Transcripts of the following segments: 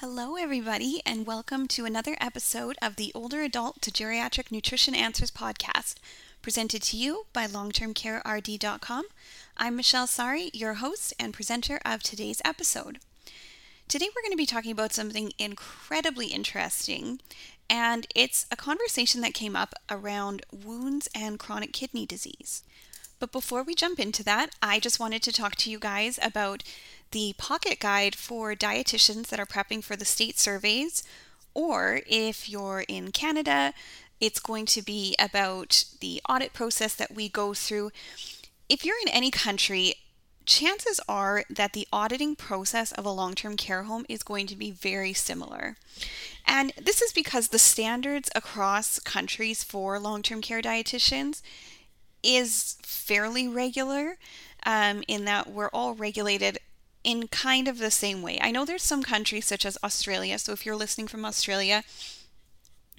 Hello, everybody, and welcome to another episode of the Older Adult to Geriatric Nutrition Answers podcast, presented to you by longtermcarerd.com. I'm Michelle Saari, your host and presenter of today's episode. Today, we're going to be talking about something incredibly interesting, and it's a conversation that came up around wounds and chronic kidney disease. But before we jump into that, I just wanted to talk to you guys about the pocket guide for dietitians that are prepping for the state surveys, or if you're in Canada, it's going to be about the audit process that we go through. If you're in any country, chances are that the auditing process of a long term care home is going to be very similar. And this is because the standards across countries for long term care dietitians is fairly regular um, in that we're all regulated in kind of the same way. I know there's some countries such as Australia, so if you're listening from Australia,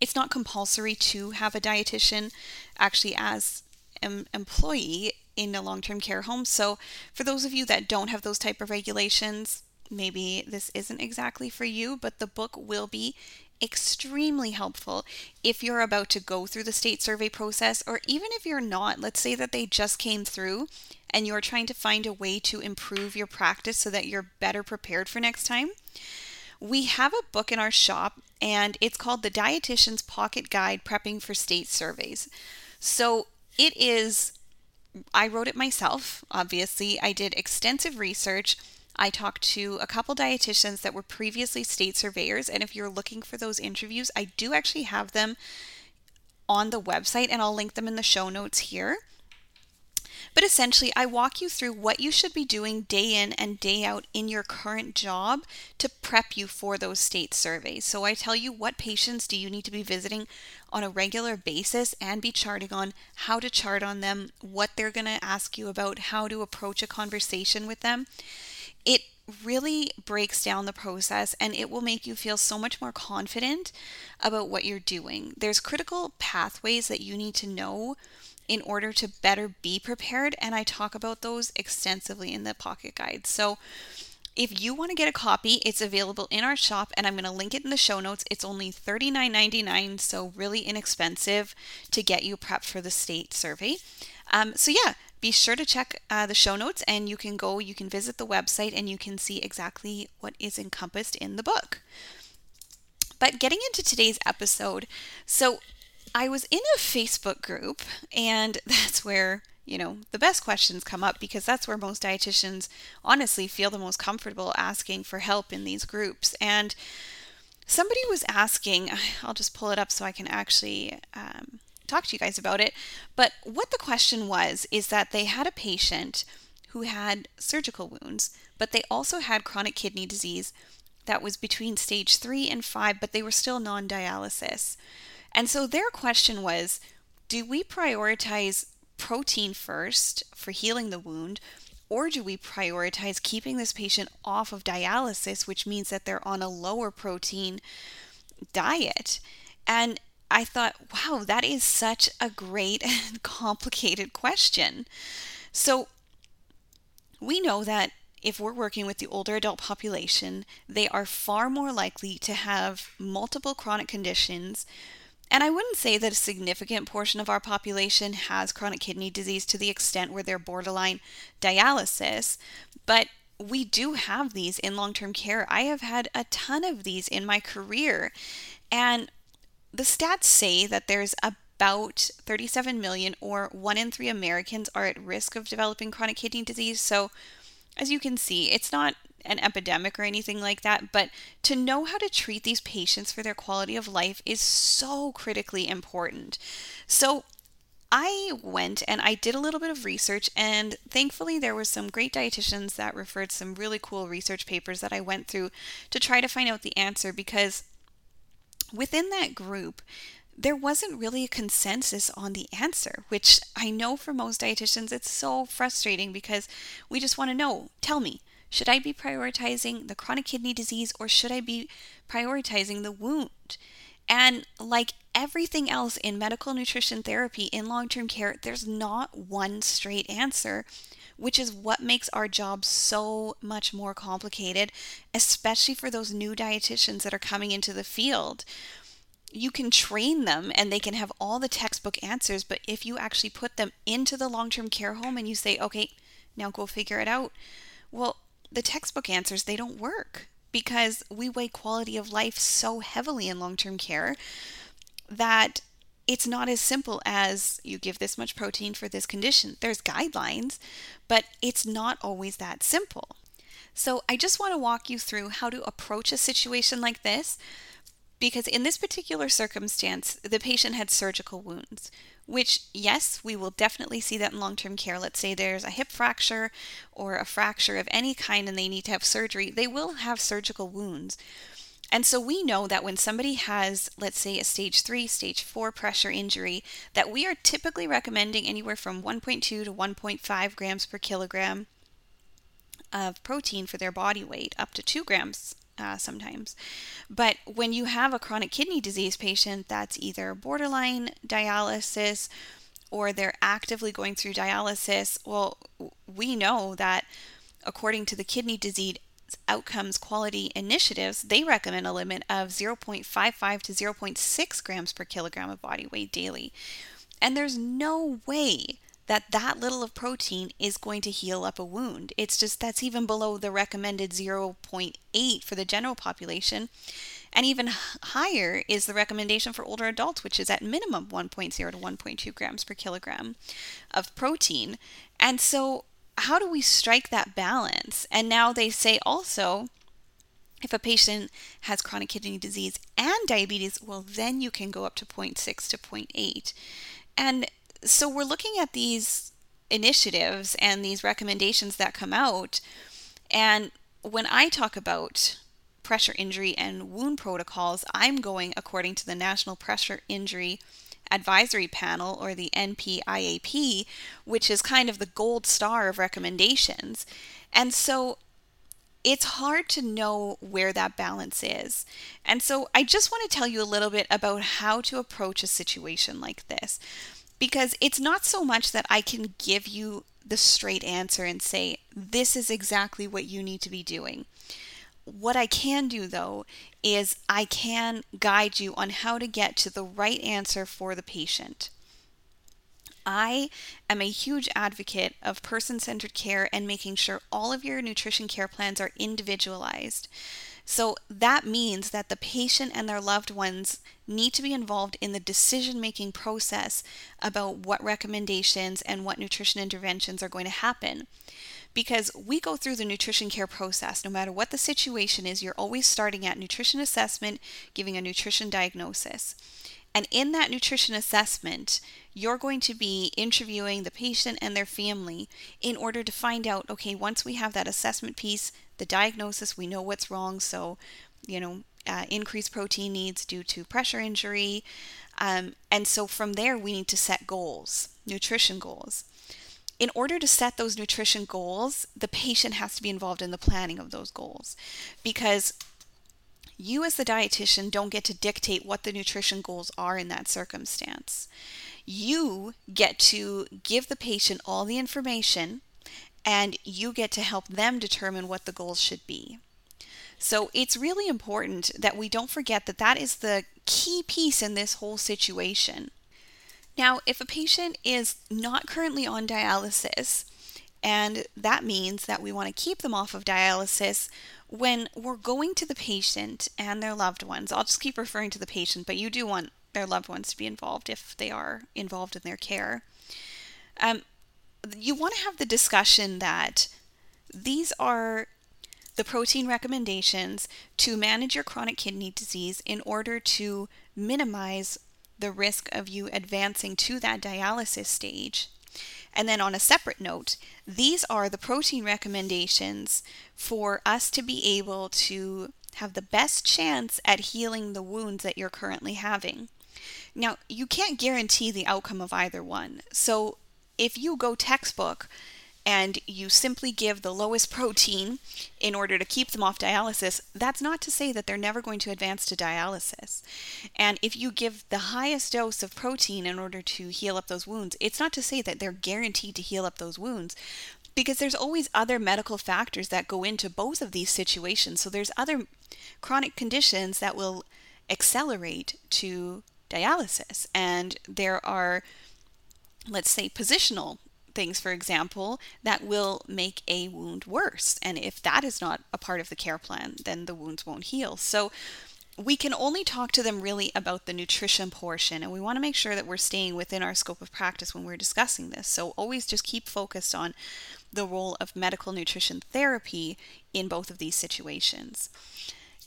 it's not compulsory to have a dietitian actually as an employee in a long-term care home. So for those of you that don't have those type of regulations, maybe this isn't exactly for you, but the book will be extremely helpful if you're about to go through the state survey process or even if you're not. Let's say that they just came through and you're trying to find a way to improve your practice so that you're better prepared for next time. We have a book in our shop and it's called The Dietitian's Pocket Guide Prepping for State Surveys. So it is, I wrote it myself, obviously. I did extensive research I talked to a couple dietitians that were previously state surveyors, and if you're looking for those interviews, I do actually have them on the website, and I'll link them in the show notes here. But essentially, I walk you through what you should be doing day in and day out in your current job to prep you for those state surveys. So I tell you what patients do you need to be visiting on a regular basis and be charting on, how to chart on them, what they're going to ask you about, how to approach a conversation with them it really breaks down the process and it will make you feel so much more confident about what you're doing. There's critical pathways that you need to know in order to better be prepared, and I talk about those extensively in the pocket guide. So, if you want to get a copy, it's available in our shop and I'm going to link it in the show notes. It's only $39.99, so really inexpensive to get you prepped for the state survey. Um, so, yeah, be sure to check uh, the show notes and you can go, you can visit the website and you can see exactly what is encompassed in the book. But getting into today's episode, so I was in a Facebook group, and that's where, you know, the best questions come up because that's where most dietitians honestly feel the most comfortable asking for help in these groups. And somebody was asking, I'll just pull it up so I can actually um, talk to you guys about it. But what the question was is that they had a patient who had surgical wounds, but they also had chronic kidney disease that was between stage three and five, but they were still non dialysis. And so their question was do we prioritize protein first for healing the wound? Or do we prioritize keeping this patient off of dialysis, which means that they're on a lower protein diet? And I thought, wow, that is such a great and complicated question. So, we know that if we're working with the older adult population, they are far more likely to have multiple chronic conditions. And I wouldn't say that a significant portion of our population has chronic kidney disease to the extent where they're borderline dialysis, but we do have these in long term care. I have had a ton of these in my career. And the stats say that there's about 37 million or one in three Americans are at risk of developing chronic kidney disease. So, as you can see, it's not an epidemic or anything like that, but to know how to treat these patients for their quality of life is so critically important. So, I went and I did a little bit of research, and thankfully, there were some great dietitians that referred some really cool research papers that I went through to try to find out the answer because within that group, there wasn't really a consensus on the answer, which I know for most dietitians it's so frustrating because we just want to know tell me, should I be prioritizing the chronic kidney disease or should I be prioritizing the wound? And like everything else in medical nutrition therapy in long term care, there's not one straight answer which is what makes our job so much more complicated, especially for those new dietitians that are coming into the field. You can train them and they can have all the textbook answers, but if you actually put them into the long term care home and you say, okay, now go figure it out, well, the textbook answers, they don't work because we weigh quality of life so heavily in long term care that it's not as simple as you give this much protein for this condition. There's guidelines, but it's not always that simple. So, I just want to walk you through how to approach a situation like this because in this particular circumstance, the patient had surgical wounds, which, yes, we will definitely see that in long term care. Let's say there's a hip fracture or a fracture of any kind and they need to have surgery, they will have surgical wounds. And so we know that when somebody has, let's say, a stage three, stage four pressure injury, that we are typically recommending anywhere from 1.2 to 1.5 grams per kilogram of protein for their body weight, up to two grams uh, sometimes. But when you have a chronic kidney disease patient that's either borderline dialysis or they're actively going through dialysis, well, we know that according to the kidney disease outcomes quality initiatives, they recommend a limit of 0.55 to 0.6 grams per kilogram of body weight daily. And there's no way that that little of protein is going to heal up a wound. It's just that's even below the recommended 0.8 for the general population. And even higher is the recommendation for older adults, which is at minimum 1.0 to 1.2 grams per kilogram of protein. And so how do we strike that balance? And now they say also, if a patient has chronic kidney disease and diabetes, well, then you can go up to 0.6 to 0.8. And so we're looking at these initiatives and these recommendations that come out. And when I talk about pressure injury and wound protocols, I'm going according to the National Pressure Injury Advisory Panel or the NPIAP, which is kind of the gold star of recommendations. And so it's hard to know where that balance is. And so I just want to tell you a little bit about how to approach a situation like this. Because it's not so much that I can give you the straight answer and say, this is exactly what you need to be doing. What I can do though is I can guide you on how to get to the right answer for the patient. I am a huge advocate of person centered care and making sure all of your nutrition care plans are individualized. So that means that the patient and their loved ones need to be involved in the decision making process about what recommendations and what nutrition interventions are going to happen because we go through the nutrition care process. No matter what the situation is, you're always starting at nutrition assessment, giving a nutrition diagnosis. And in that nutrition assessment, you're going to be interviewing the patient and their family in order to find out okay, once we have that assessment piece, the diagnosis, we know what's wrong. So, you know, uh, increased protein needs due to pressure injury. Um, and so from there, we need to set goals, nutrition goals in order to set those nutrition goals, the patient has to be involved in the planning of those goals because you, as the dietitian, don't get to dictate what the nutrition goals are in that circumstance. You get to give the patient all the information and you get to help them determine what the goals should be. So it's really important that we don't forget that that is the key piece in this whole situation. Now, if a patient is not currently on dialysis, and that means that we want to keep them off of dialysis when we're going to the patient and their loved ones. I'll just keep referring to the patient, but you do want their loved ones to be involved if they are involved in their care. Um, you want to have the discussion that these are the protein recommendations to manage your chronic kidney disease in order to minimize the risk of you advancing to that dialysis stage. And then, on a separate note, these are the protein recommendations for us to be able to have the best chance at healing the wounds that you're currently having. Now, you can't guarantee the outcome of either one. So, if you go textbook and you simply give the lowest protein in order to keep them off dialysis, that's not to say that they're never going to advance to dialysis. And if you give the highest dose of protein in order to heal up those wounds, it's not to say that they're guaranteed to heal up those wounds. because there's always other medical factors that go into both of these situations. So there's other chronic conditions that will accelerate to dialysis. And there are, let's say, positional things, for example, that will make a wound worse. And if that is not a part of the care plan, then the wounds won't heal. So we can only talk to them really about the nutrition portion, and we want to make sure that we're staying within our scope of practice when we're discussing this. So always just keep focused on the role of medical nutrition therapy in both of these situations.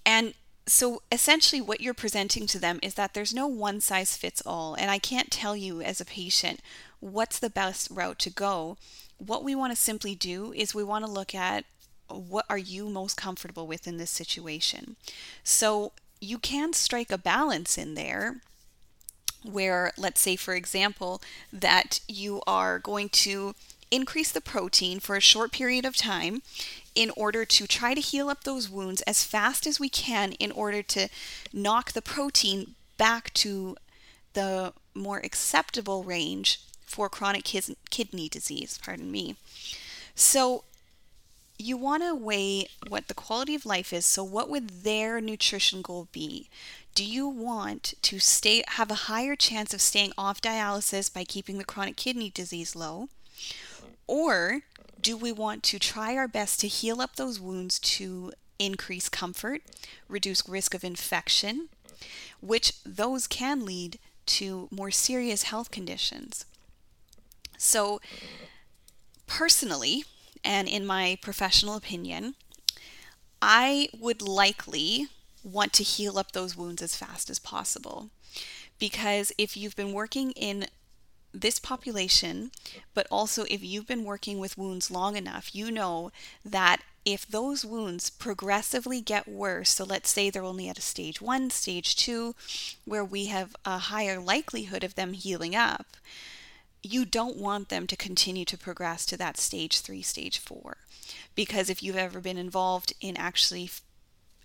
And so essentially what you're presenting to them is that there's no one size fits all and i can't tell you as a patient what's the best route to go. What we want to simply do is we want to look at what are you most comfortable with in this situation. So you can strike a balance in there where let's say for example that you are going to increase the protein for a short period of time in order to try to heal up those wounds as fast as we can in order to knock the protein back to the more acceptable range for chronic kidney disease, pardon me. So you want to weigh what the quality of life is. So what would their nutrition goal be? Do you want to stay have a higher chance of staying off dialysis by keeping the chronic kidney disease low? Or do we want to try our best to heal up those wounds to increase comfort, reduce risk of infection, which those can lead to more serious health conditions. So, personally, and in my professional opinion, I would likely want to heal up those wounds as fast as possible. Because if you've been working in this population, but also if you've been working with wounds long enough, you know that if those wounds progressively get worse, so let's say they're only at a stage one, stage two, where we have a higher likelihood of them healing up, you don't want them to continue to progress to that stage three, stage four. Because if you've ever been involved in actually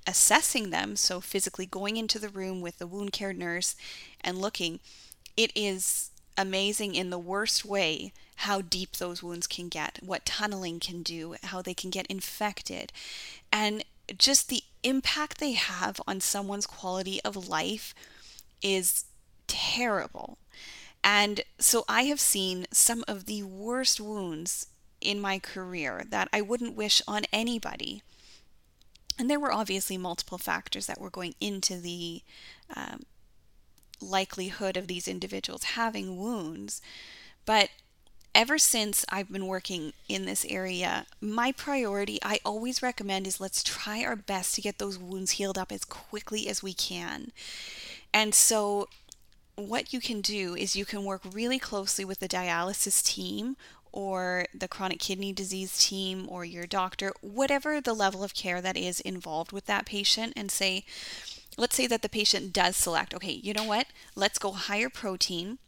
assessing them, so physically going into the room with the wound care nurse and looking, it is amazing in the worst way how deep those wounds can get, what tunneling can do, how they can get infected, and just the impact they have on someone's quality of life is terrible. And so I have seen some of the worst wounds in my career that I wouldn't wish on anybody. And there were obviously multiple factors that were going into the um, likelihood of these individuals having wounds. But ever since I've been working in this area, my priority I always recommend is let's try our best to get those wounds healed up as quickly as we can. And so, what you can do is you can work really closely with the dialysis team or the chronic kidney disease team or your doctor, whatever the level of care that is involved with that patient, and say, let's say that the patient does select, okay, you know what? Let's go higher protein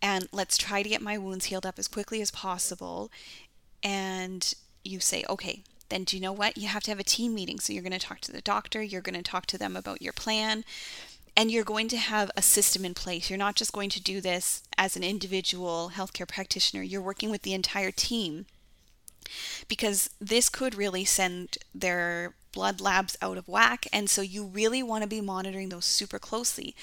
and let's try to get my wounds healed up as quickly as possible. And you say, okay, then do you know what? You have to have a team meeting. So you're going to talk to the doctor, you're going to talk to them about your plan, and you're going to have a system in place. You're not just going to do this as an individual healthcare practitioner, you're working with the entire team because this could really send their blood labs out of whack. And so you really want to be monitoring those super closely.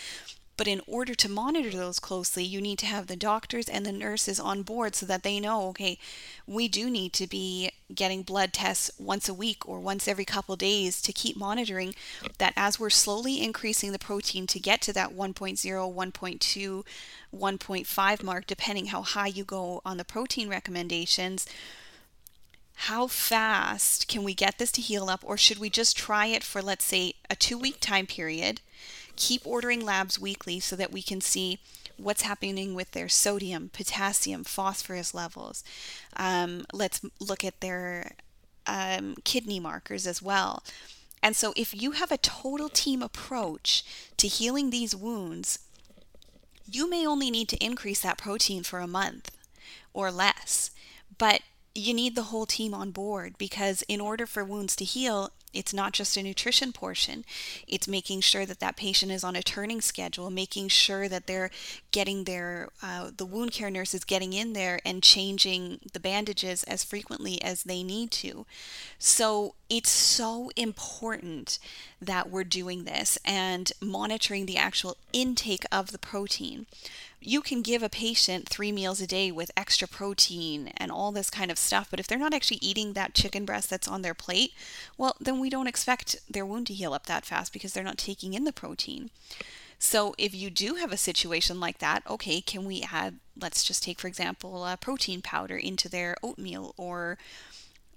But in order to monitor those closely, you need to have the doctors and the nurses on board so that they know, okay, we do need to be getting blood tests once a week or once every couple days to keep monitoring that as we're slowly increasing the protein to get to that 1.0, 1.2, 1.5 mark, depending how high you go on the protein recommendations, how fast can we get this to heal up, or should we just try it for, let's say, a two week time period? Keep ordering labs weekly so that we can see what's happening with their sodium, potassium, phosphorus levels. Um, let's look at their um, kidney markers as well. And so, if you have a total team approach to healing these wounds, you may only need to increase that protein for a month or less. But you need the whole team on board because in order for wounds to heal, It's not just a nutrition portion. It's making sure that that patient is on a turning schedule, making sure that they're getting their uh, the wound care nurse is getting in there and changing the bandages as frequently as they need to. So it's so important that we're doing this and monitoring the actual intake of the protein you can give a patient three meals a day with extra protein and all this kind of stuff, but if they're not actually eating that chicken breast that's on their plate, well, then we don't expect their wound to heal up that fast because they're not taking in the protein. So, if you do have a situation like that, okay, can we add, let's just take for example, a protein powder into their oatmeal or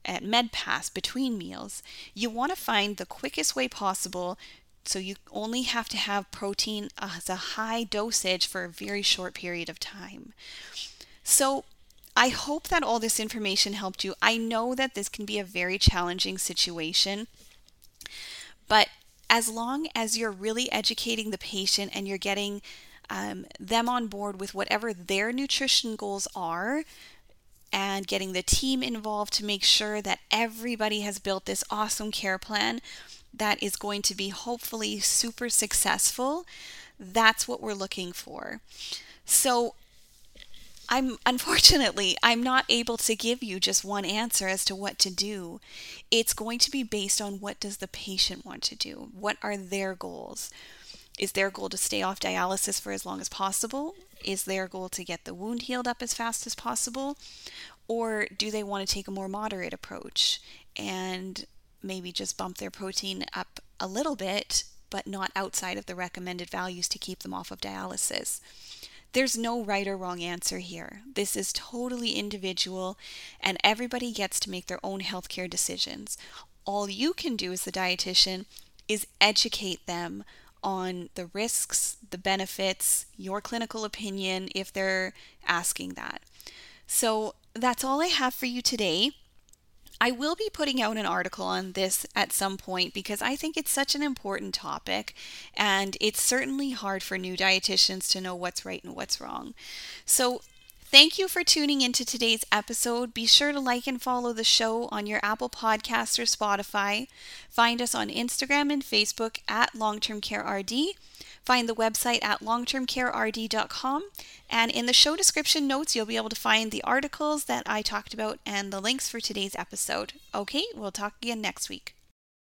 at MedPass between meals? You want to find the quickest way possible so you only have to have protein as a high dosage for a very short period of time. So I hope that all this information helped you. I know that this can be a very challenging situation, but as long as you're really educating the patient and you're getting um, them on board with whatever their nutrition goals are, and getting the team involved to make sure that everybody has built this awesome care plan, that is going to be hopefully super successful, that's what we're looking for. So, I'm unfortunately I'm not able to give you just one answer as to what to do. It's going to be based on what does the patient want to do? What are their goals? Is their goal to stay off dialysis for as long as possible? Is their goal to get the wound healed up as fast as possible? Or do they want to take a more moderate approach and maybe just bump their protein up a little bit, but not outside of the recommended values to keep them off of dialysis. There's no right or wrong answer here. This is totally individual, and everybody gets to make their own healthcare decisions. All you can do as the dietitian is educate them on the risks, the benefits, your clinical opinion if they're asking that. So that's all I have for you today. I will be putting out an article on this at some point because I think it's such an important topic and it's certainly hard for new dietitians to know what's right and what's wrong. So, Thank you for tuning into today's episode. Be sure to like and follow the show on your Apple Podcasts or Spotify. Find us on Instagram and Facebook at Long Term Care RD. Find the website at longtermcarerd.com. And in the show description notes, you'll be able to find the articles that I talked about and the links for today's episode. Okay, we'll talk again next week.